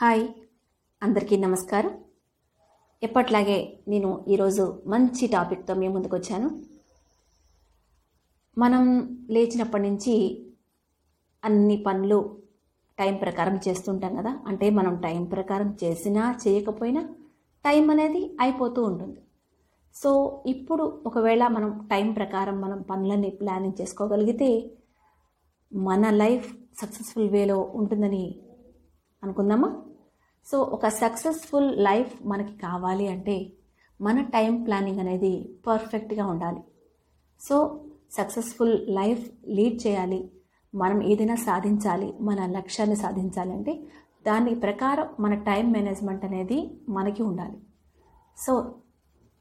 Hi అందరికీ నమస్కారం. ఎప్పట్లాగే నేను ఈరోజు మంచి టాపిక్తో మీ ముందుకు వచ్చాను మనం లేచినప్పటి నుంచి అన్ని పనులు టైం ప్రకారం చేస్తుంటాం కదా. అంటే మనం టైం ప్రకారం చేసినా చేయకపోయినా టైం అనేది అయిపోతూ ఉంటుంది. సో ఇప్పుడు ఒకవేళ మనం టైం ప్రకారం మనం పనులన్నీ ప్లానింగ్ చేసుకోగలిగితే మన లైఫ్ సక్సెస్ఫుల్ వేలో ఉంటుందని అనుకుందామా? సో ఒక సక్సెస్ఫుల్ లైఫ్ మనకి కావాలి అంటే మన టైం ప్లానింగ్ అనేది పర్ఫెక్ట్గా ఉండాలి. సో సక్సెస్ఫుల్ లైఫ్ లీడ్ చేయాలి మనం ఏదైనా సాధించాలి మన లక్ష్యాన్ని సాధించాలి అంటే దాని ప్రకారం మన టైం మేనేజ్మెంట్ అనేది మనకి ఉండాలి. సో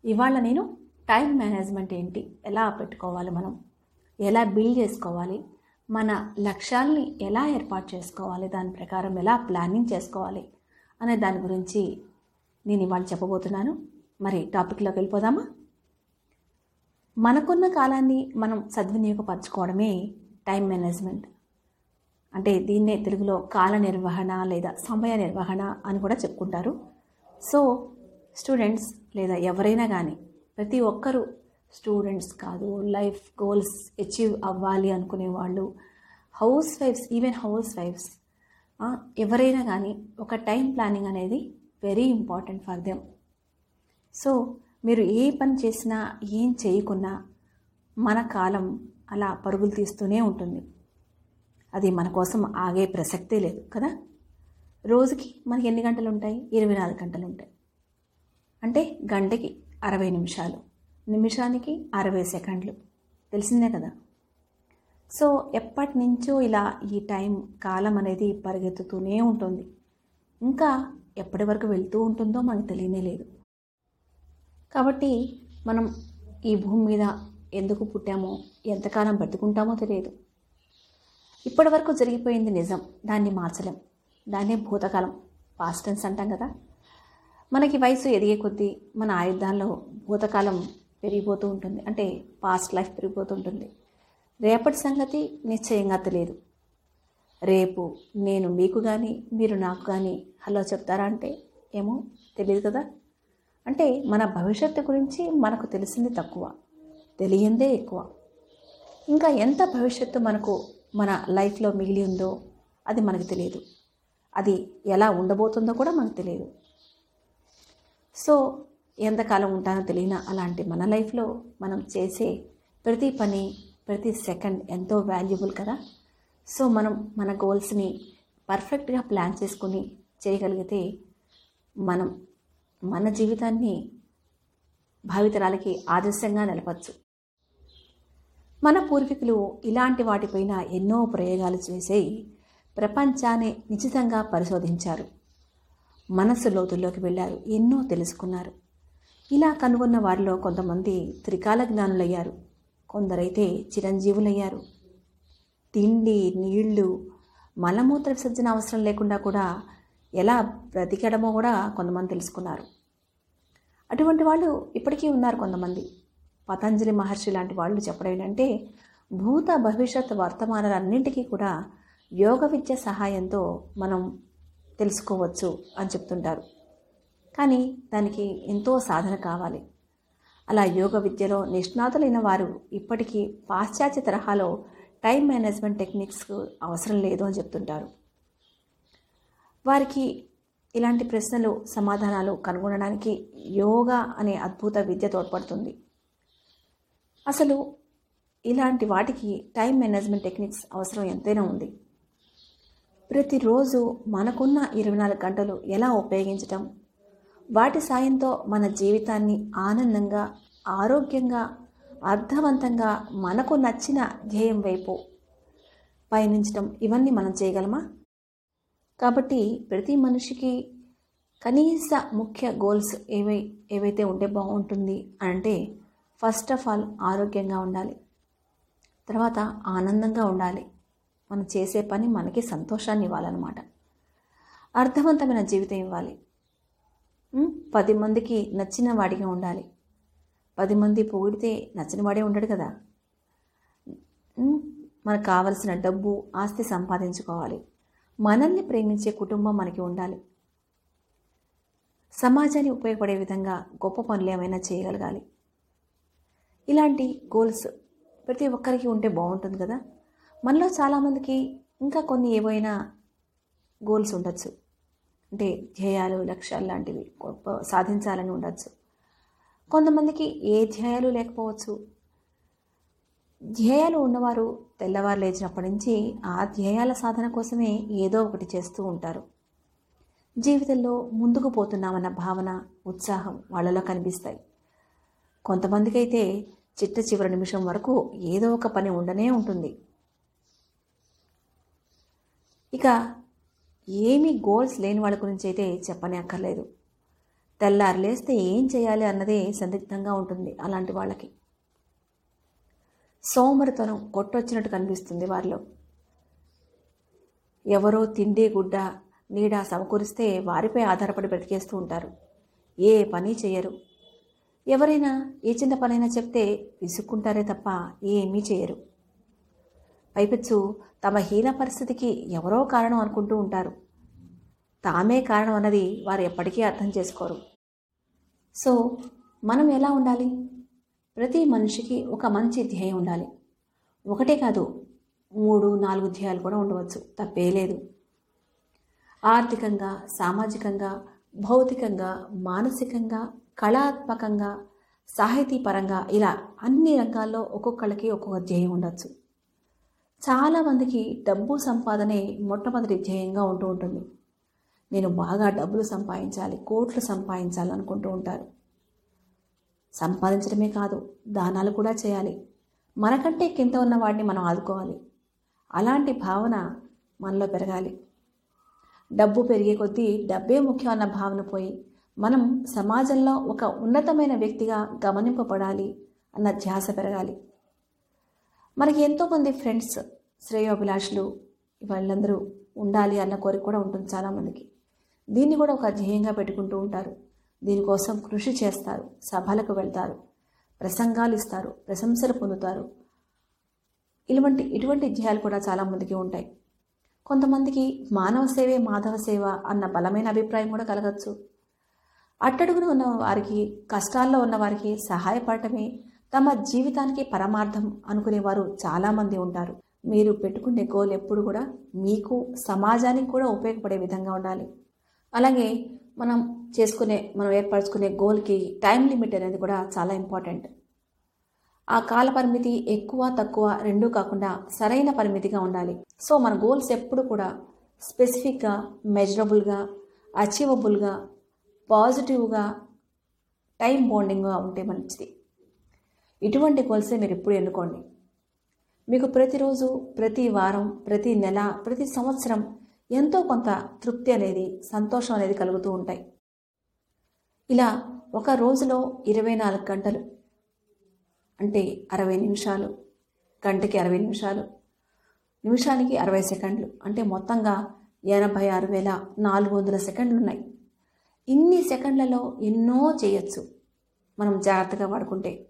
ఇవాళ నేను టైం మేనేజ్మెంట్ ఏంటి? ఎలా పెట్టుకోవాలి మనం? ఎలా బిల్డ్ చేసుకోవాలి? మన లక్ష్యాల్ని ఎలా ఏర్పాటు చేసుకోవాలి? దాని ప్రకారం ఎలా ప్లానింగ్ చేసుకోవాలి? అనే దాని గురించి నేను ఇవాళ చెప్పబోతున్నాను. మరి టాపిక్లోకి వెళ్ళిపోదామా? మనకున్న కాలాన్ని మనం సద్వినియోగపరచుకోవడమే టైం మేనేజ్మెంట్. అంటే దీన్నే తెలుగులో కాల నిర్వహణ లేదా సమయ నిర్వహణ అని కూడా చెప్పుకుంటారు. సో స్టూడెంట్స్ లేదా ఎవరైనా కానీ ప్రతి ఒక్కరూ స్టూడెంట్స్ కాదు లైఫ్ గోల్స్ అచీవ్ అవ్వాలి అనుకునే వాళ్ళు. House wives even house wives ఎవరైనా కానీ ఒక టైం ప్లానింగ్ అనేది very important for them. So మీరు ఏ పని చేసినా ఏం చేయకున్నా మన కాలం అలా పరుగులు తీస్తూనే ఉంటుంది. అది మన కోసం ఆగే ప్రసక్తే లేదు కదా? రోజుకి మనకి ఎన్ని గంటలు ఉంటాయి? ఇరవై నాలుగు గంటలు ఉంటాయి. అంటే గంటకి అరవై నిమిషాలు. నిమిషానికి అరవై సెకండ్లు. తెలిసిందే కదా? సో ఎప్పటి నుంచో ఇలా ఈ టైం కాలం అనేది పరిగెత్తుతూనే ఉంటుంది. ఇంకా ఎప్పటి వరకు వెళ్తూ ఉంటుందో మనకు తెలియనే లేదు. కాబట్టి మనం ఈ భూమి మీద ఎందుకు పుట్టామో ఎంతకాలం బ్రతుకుంటామో తెలియదు. ఇప్పటి వరకు జరిగిపోయింది నిజం. దాన్ని మార్చలేం. దాన్నే భూతకాలం. పాస్టెన్స్ అంటాం కదా? మనకి వయసు ఎదిగే కొద్దీ మన ఆయుధాల్లో భూతకాలం పెరిగిపోతూ ఉంటుంది. అంటే పాస్ట్ లైఫ్ పెరిగిపోతూ ఉంటుంది. రేపటి సంగతి నిశ్చయంగా తెలియదు. రేపు నేను మీకు కానీ మీరు నాకు కానీ హలో చెప్తారా అంటే ఏమో తెలియదు కదా? అంటే మన భవిష్యత్తు గురించి మనకు తెలిసింది తక్కువ తెలియందే ఎక్కువ. ఇంకా ఎంత భవిష్యత్తు మనకు మన లైఫ్లో మిగిలి ఉందో అది మనకు తెలియదు. అది ఎలా ఉండబోతుందో కూడా మనకు తెలియదు. సో ఎంతకాలం ఉంటానో తెలియన? అలాంటి మన లైఫ్లో మనం చేసే ప్రతి పని ప్రతి సెకండ్ ఎంతో వాల్యుబుల్ కదా? సో మనం మన గోల్స్ని పర్ఫెక్ట్గా ప్లాన్ చేసుకుని చేయగలిగితే మనం మన జీవితాన్ని భావితరాలకి ఆదర్శంగా నిలపచ్చు. మన పూర్వీకులు ఇలాంటి వాటిపైన ఎన్నో ప్రయోగాలు చేసి ప్రపంచాన్ని నిశ్చితంగా పరిశోధించారు. మనసు లోతుల్లోకి వెళ్ళారు. ఎన్నో తెలుసుకున్నారు. ఇలా కనుగొన్న వారిలో కొంతమంది త్రికాల జ్ఞానులయ్యారు. కొందరైతే చిరంజీవులయ్యారు. తిండి నీళ్ళు మలమూత్ర విసర్జన అవసరం లేకుండా కూడా ఎలా బ్రతికడమో కూడా కొంతమంది తెలుసుకున్నారు. అటువంటి వాళ్ళు ఇప్పటికీ ఉన్నారు కొంతమంది. పతంజలి మహర్షి లాంటి వాళ్ళు చెప్పడం ఏంటంటే భూత భవిష్యత్ వర్తమానాలన్నింటికీ కూడా యోగ విద్య సహాయంతో మనం తెలుసుకోవచ్చు అని చెప్తుంటారు. కానీ దానికి ఎంతో సాధన కావాలి. అలా యోగ విద్యలో నిష్ణాతులైన వారు ఇప్పటికీ పాశ్చాత్య తరహాలో టైం మేనేజ్మెంట్ టెక్నిక్స్ అవసరం లేదు అని చెప్తుంటారు. వారికి ఇలాంటి ప్రశ్నలు సమాధానాలు కనుగొనడానికి యోగా అనే అద్భుత విద్య తోడ్పడుతుంది. అసలు ఇలాంటి వాటికి టైం మేనేజ్మెంట్ టెక్నిక్స్ అవసరం ఎంతైనా ఉంది. ప్రతిరోజు మనకున్న ఇరవై నాలుగు గంటలు ఎలా ఉపయోగించటం వాటి సాయంతో మన జీవితాన్ని ఆనందంగా ఆరోగ్యంగా అర్థవంతంగా మనకు నచ్చిన ధ్యేయం వైపు పయనించడం ఇవన్నీ మనం చేయగలమా? కాబట్టి ప్రతి మనిషికి కనీస ముఖ్య గోల్స్ ఏవై ఏవైతే ఉంటే బాగుంటుంది అంటే ఫస్ట్ ఆఫ్ ఆల్ ఆరోగ్యంగా ఉండాలి. తర్వాత ఆనందంగా ఉండాలి. మనం చేసే పని మనకి సంతోషాన్ని ఇవ్వాలన్నమాట. అర్థవంతమైన జీవితం ఇవ్వాలి. పది మందికి నచ్చిన వాడిగా ఉండాలి. పది మంది పొగిడితే నచ్చిన వాడే ఉండడు కదా. మనకు కావలసిన డబ్బు ఆస్తి సంపాదించుకోవాలి. మనల్ని ప్రేమించే కుటుంబం మనకి ఉండాలి. సమాజానికి ఉపయోగపడే విధంగా గొప్ప పనులు ఏమైనా చేయగలగాలి. ఇలాంటి గోల్స్ ప్రతి ఒక్కరికి ఉంటే బాగుంటుంది కదా. మనలో చాలామందికి ఇంకా కొన్ని ఏవైనా గోల్స్ ఉండొచ్చు. అంటే ధ్యేయాలు లక్ష్యాలు లాంటివి గొప్ప సాధించాలని ఉండొచ్చు. కొంతమందికి ఏ ధ్యేయాలు లేకపోవచ్చు. ధ్యేయాలు ఉన్నవారు తెల్లవారు లేచినప్పటి నుంచి ఆ ధ్యేయాల సాధన కోసమే ఏదో ఒకటి చేస్తూ ఉంటారు. జీవితంలో ముందుకు పోతున్నామన్న భావన ఉత్సాహం వాళ్ళలో కనిపిస్తాయి. కొంతమందికి అయితే చిట్ట చివరి నిమిషం వరకు ఏదో ఒక పని ఉండనే ఉంటుంది. ఇక ఏమీ గోల్స్ లేని వాళ్ళ గురించి అయితే చెప్పనే అక్కర్లేదు తెల్లారు లేస్తే ఏం చేయాలి అన్నదే సందిగ్ధంగా ఉంటుంది అలాంటి వాళ్ళకి. సోమరితనం కొట్టొచ్చినట్టు కనిపిస్తుంది వారిలో. ఎవరో తిండి గుడ్డ నీడ సమకూరిస్తే వారిపై ఆధారపడి బ్రతికేస్తూ ఉంటారు. ఏ పని చేయరు ఎవరైనా ఏ చిన్న పనైనా చెప్తే విసుక్కుంటారే తప్ప ఏమీ చేయరు పైపెచ్చు తమ హీన పరిస్థితికి ఎవరో కారణం అనుకుంటూ ఉంటారు. తామే కారణం అన్నది వారు ఎప్పటికీ అర్థం చేసుకోరు. సో మనం ఎలా ఉండాలి? ప్రతి మనిషికి ఒక మంచి ధ్యేయం ఉండాలి. ఒకటే కాదు మూడు నాలుగు ధ్యేయాలు కూడా ఉండవచ్చు. తప్పే లేదు. ఆర్థికంగా సామాజికంగా భౌతికంగా మానసికంగా కళాత్మకంగా సాహితీపరంగా ఇలా అన్ని రంగాల్లో ఒక్కొక్కళ్ళకి ఒక్కొక్క ధ్యేయం ఉండొచ్చు. చాలామందికి డబ్బు సంపాదనే మొట్టమొదటి ధ్యేయంగా ఉంటూ ఉంటుంది. నేను బాగా డబ్బులు సంపాదించాలి కోట్లు సంపాదించాలి అనుకుంటూ ఉంటారు. సంపాదించడమే కాదు దానాలు కూడా చేయాలి. మనకంటే కింద ఉన్న వాడిని మనం ఆదుకోవాలి. అలాంటి భావన మనలో పెరగాలి. డబ్బు పెరిగే కొద్దీ డబ్బే ముఖ్యం అన్న భావన పోయి మనం సమాజంలో ఒక ఉన్నతమైన వ్యక్తిగా గమనింపబడాలి అన్న ధ్యాస పెరగాలి. మనకి ఎంతోమంది ఫ్రెండ్స్ శ్రేయోభిలాషులు వాళ్ళందరూ ఉండాలి అన్న కోరిక కూడా ఉంటుంది చాలామందికి దీన్ని కూడా ఒక ధ్యేయంగా పెట్టుకుంటూ ఉంటారు. దీనికోసం కృషి చేస్తారు సభలకు వెళ్తారు ప్రసంగాలు ఇస్తారు ప్రశంసలు పొందుతారు. ఇటువంటి ఇటువంటి ధ్యేయాలు కూడా చాలామందికి ఉంటాయి. కొంతమందికి మానవ సేవే మాధవ సేవ అన్న బలమైన అభిప్రాయం కూడా కలగచ్చు. అట్టడుగున ఉన్న వారికి కష్టాల్లో ఉన్న వారికి సహాయపడటమే తమ జీవితానికి పరమార్థం అనుకునేవారు చాలామంది ఉంటారు. మీరు పెట్టుకునే గోల్ ఎప్పుడు కూడా మీకు సమాజానికి కూడా ఉపయోగపడే విధంగా ఉండాలి. అలాగే మనం చేసుకునే మనం ఏర్పరచుకునే గోల్కి టైం లిమిట్ అనేది కూడా చాలా ఇంపార్టెంట్. ఆ కాల పరిమితి ఎక్కువ తక్కువ రెండూ కాకుండా సరైన పరిమితిగా ఉండాలి. సో మన గోల్స్ ఎప్పుడు కూడా స్పెసిఫిక్గా మెజరబుల్గా అచీవబుల్గా పాజిటివ్గా టైం బాండింగ్గా ఉంటే మంచిది. ఇటువంటి గోల్సే మీరు ఎప్పుడు ఎన్నుకోండి? మీకు ప్రతిరోజు ప్రతి వారం ప్రతి నెల ప్రతి సంవత్సరం ఎంతో కొంత తృప్తి అనేది సంతోషం అనేది కలుగుతూ ఉంటాయి. ఇలా ఒక రోజులో ఇరవై నాలుగు గంటలు అంటే అరవై నిమిషాలు గంటకి అరవై నిమిషాలు నిమిషానికి అరవై సెకండ్లు అంటే మొత్తంగా ఎనభై ఆరు వేల నాలుగు వందల సెకండ్లు ఉన్నాయి. ఇన్ని సెకండ్లలో ఎన్నో చేయొచ్చు. మనం జాగ్రత్తగా వాడుకుంటే.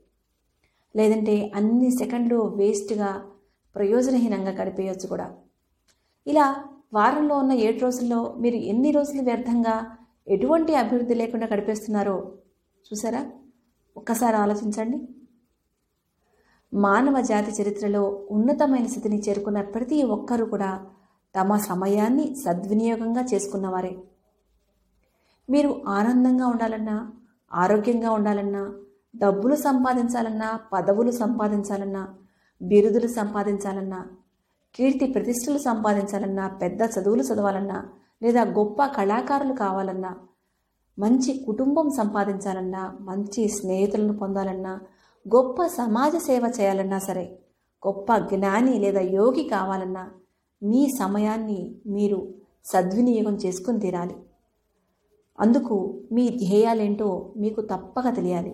లేదంటే అన్ని సెకండ్లు వేస్ట్గా ప్రయోజనహీనంగా గడిపేయచ్చు కూడా. ఇలా వారంలో ఉన్న ఏడు రోజుల్లో మీరు ఎన్ని రోజులు వ్యర్థంగా ఎటువంటి అభివృద్ధి లేకుండా గడిపేస్తున్నారో చూసారా? ఒక్కసారి ఆలోచించండి. మానవ జాతి చరిత్రలో ఉన్నతమైన స్థితిని చేరుకున్న ప్రతి ఒక్కరూ కూడా తమ సమయాన్ని సద్వినియోగంగా చేసుకున్నవారే. మీరు ఆనందంగా ఉండాలన్నా ఆరోగ్యంగా ఉండాలన్నా డబ్బులు సంపాదించాలన్నా పదవులు సంపాదించాలన్నా బిరుదులు సంపాదించాలన్నా కీర్తి ప్రతిష్టలు సంపాదించాలన్నా పెద్ద చదువులు చదవాలన్నా లేదా గొప్ప కళాకారులు కావాలన్నా మంచి కుటుంబం సంపాదించాలన్నా మంచి స్నేహితులను పొందాలన్నా గొప్ప సమాజ సేవ చేయాలన్నా సరే గొప్ప జ్ఞాని లేదా యోగి కావాలన్నా మీ సమయాన్ని మీరు సద్వినియోగం చేసుకుని తీరాలి. అందుకు మీ ధ్యేయాలేంటో మీకు తప్పక తెలియాలి.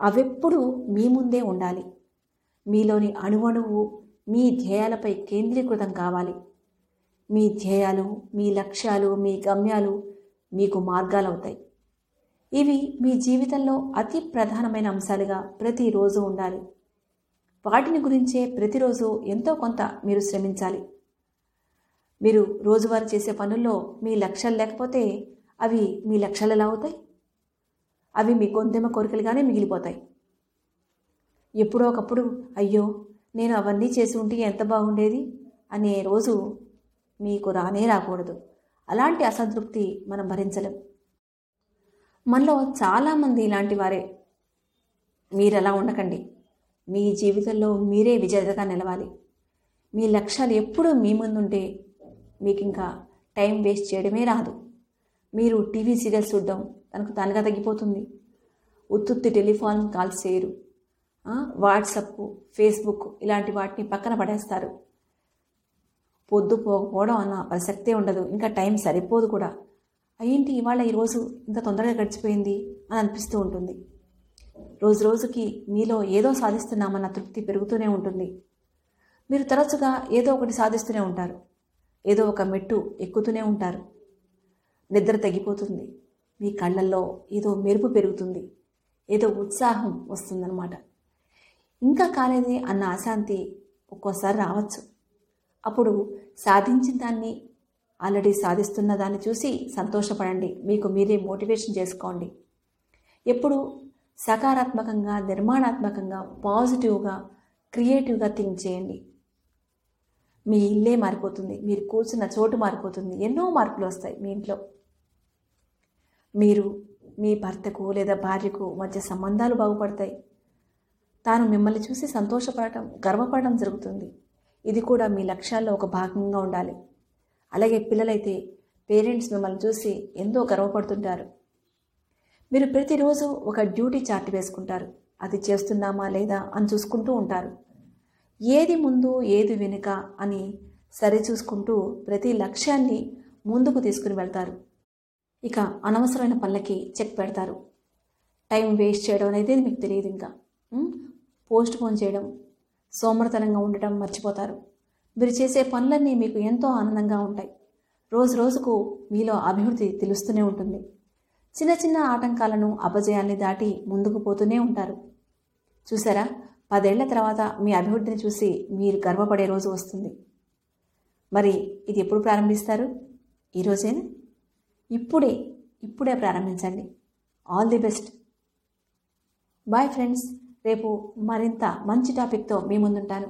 అవెప్పుడు మీ ముందే ఉండాలి. మీలోని అణువణువు మీ ధ్యేయాలపై కేంద్రీకృతం కావాలి. మీ ధ్యేయాలు మీ లక్ష్యాలు మీ గమ్యాలు మీకు మార్గాలవుతాయి. ఇవి మీ జీవితంలో అతి ప్రధానమైన అంశాలుగా ప్రతిరోజు ఉండాలి. వాటిని గురించే ప్రతిరోజు ఎంతో కొంత మీరు శ్రమించాలి. మీరు రోజువారీ చేసే పనుల్లో మీ లక్ష్యాలు లేకపోతే అవి మీ లక్ష్యాలు ఎలా అవుతాయి. అవి మీ గొంతెమ్మ కోరికలుగానే మిగిలిపోతాయి. ఎప్పుడో ఒకప్పుడు అయ్యో నేను అవన్నీ చేసి ఉంటే ఎంత బాగుండేది? అనే రోజు మీకు రానే రాకూడదు. అలాంటి అసంతృప్తి మనం భరించలేం. మనలో చాలామంది ఇలాంటి వారే. మీరు అలా ఉండకండి. మీ జీవితంలో మీరే విజేతగా నిలవాలి. మీ లక్ష్యాలు ఎప్పుడూ మీ ముందుంటే మీకు ఇంకా టైం వేస్ట్ చేయడమే రాదు. మీరు టీవీ సీరియల్స్ చూడడం తనకు తానుగా తగ్గిపోతుంది. ఉత్తుత్తి టెలిఫోన్ కాల్స్ చేయరు. వాట్సప్ ఫేస్బుక్ ఇలాంటి వాటిని పక్కన పడేస్తారు. పొద్దు పోకపోవడం అన్న ప్రసక్తే ఉండదు. ఇంకా టైం సరిపోదు కూడా. ఏంటి ఇవాళ ఈరోజు ఇంత తొందరగా గడిచిపోయింది అని అనిపిస్తూ ఉంటుంది. రోజు రోజుకి మీలో ఏదో సాధిస్తున్నామన్న తృప్తి పెరుగుతూనే ఉంటుంది. మీరు తరచుగా ఏదో ఒకటి సాధిస్తూనే ఉంటారు. ఏదో ఒక మెట్టు ఎక్కుతూనే ఉంటారు. నిద్ర తగ్గిపోతుంది మీ కళ్ళల్లో ఏదో మెరుపు పెరుగుతుంది. ఏదో ఉత్సాహం వస్తుందన్నమాట. ఇంకా కాలేదే అన్న అశాంతి ఒక్కోసారి రావచ్చు. అప్పుడు సాధించిన దాన్ని ఆల్రెడీ సాధిస్తున్న దాన్ని చూసి సంతోషపడండి. మీకు మీరే మోటివేషన్ చేసుకోండి. ఎప్పుడు సకారాత్మకంగా నిర్మాణాత్మకంగా పాజిటివ్గా క్రియేటివ్గా థింక్ చేయండి. మీ ఇల్లే మారిపోతుంది. మీరు కూర్చున్న చోటు మారిపోతుంది. ఎన్నో మార్పులు వస్తాయి మీ ఇంట్లో. మీరు మీ భర్తకు లేదా భార్యకు మధ్య సంబంధాలు బాగుపడతాయి. తాను మిమ్మల్ని చూసి సంతోషపడటం గర్వపడడం జరుగుతుంది. ఇది కూడా మీ లక్ష్యాల్లో ఒక భాగంగా ఉండాలి. అలాగే పిల్లలైతే పేరెంట్స్ మిమ్మల్ని చూసి ఎంతో గర్వపడుతుంటారు. మీరు ప్రతిరోజు ఒక డ్యూటీ చార్ట్ వేసుకుంటారు. అది చేస్తున్నామా లేదా అని చూసుకుంటూ ఉంటారు. ఏది ముందు ఏది వెనుక అని సరిచూసుకుంటూ ప్రతి లక్ష్యాన్ని ముందుకు తీసుకుని వెళ్తారు. ఇక అనవసరమైన పనులకి చెక్ పెడతారు. టైం వేస్ట్ చేయడం అనేది మీకు తెలియదు ఇంకా. పోస్ట్ పోన్ చేయడం సోమరతనంగా ఉండటం మర్చిపోతారు. మీరు చేసే పనులన్నీ మీకు ఎంతో ఆనందంగా ఉంటాయి. రోజు రోజుకు మీలో అభివృద్ధి తెలుస్తూనే ఉంటుంది. చిన్న చిన్న ఆటంకాలను అపజయాల్ని దాటి ముందుకు పోతూనే ఉంటారు. చూసారా? పదేళ్ళ తర్వాత మీ అభివృద్ధిని చూసి మీరు గర్వపడే రోజు వస్తుంది. మరి ఇది ఎప్పుడు ప్రారంభిస్తారు? ఈరోజేనా ఇప్పుడే ఇప్పుడే ప్రారంభించండి. All the best boy friends రేపు మరింత మంచి టాపిక్తో మీ ముందుంటాను.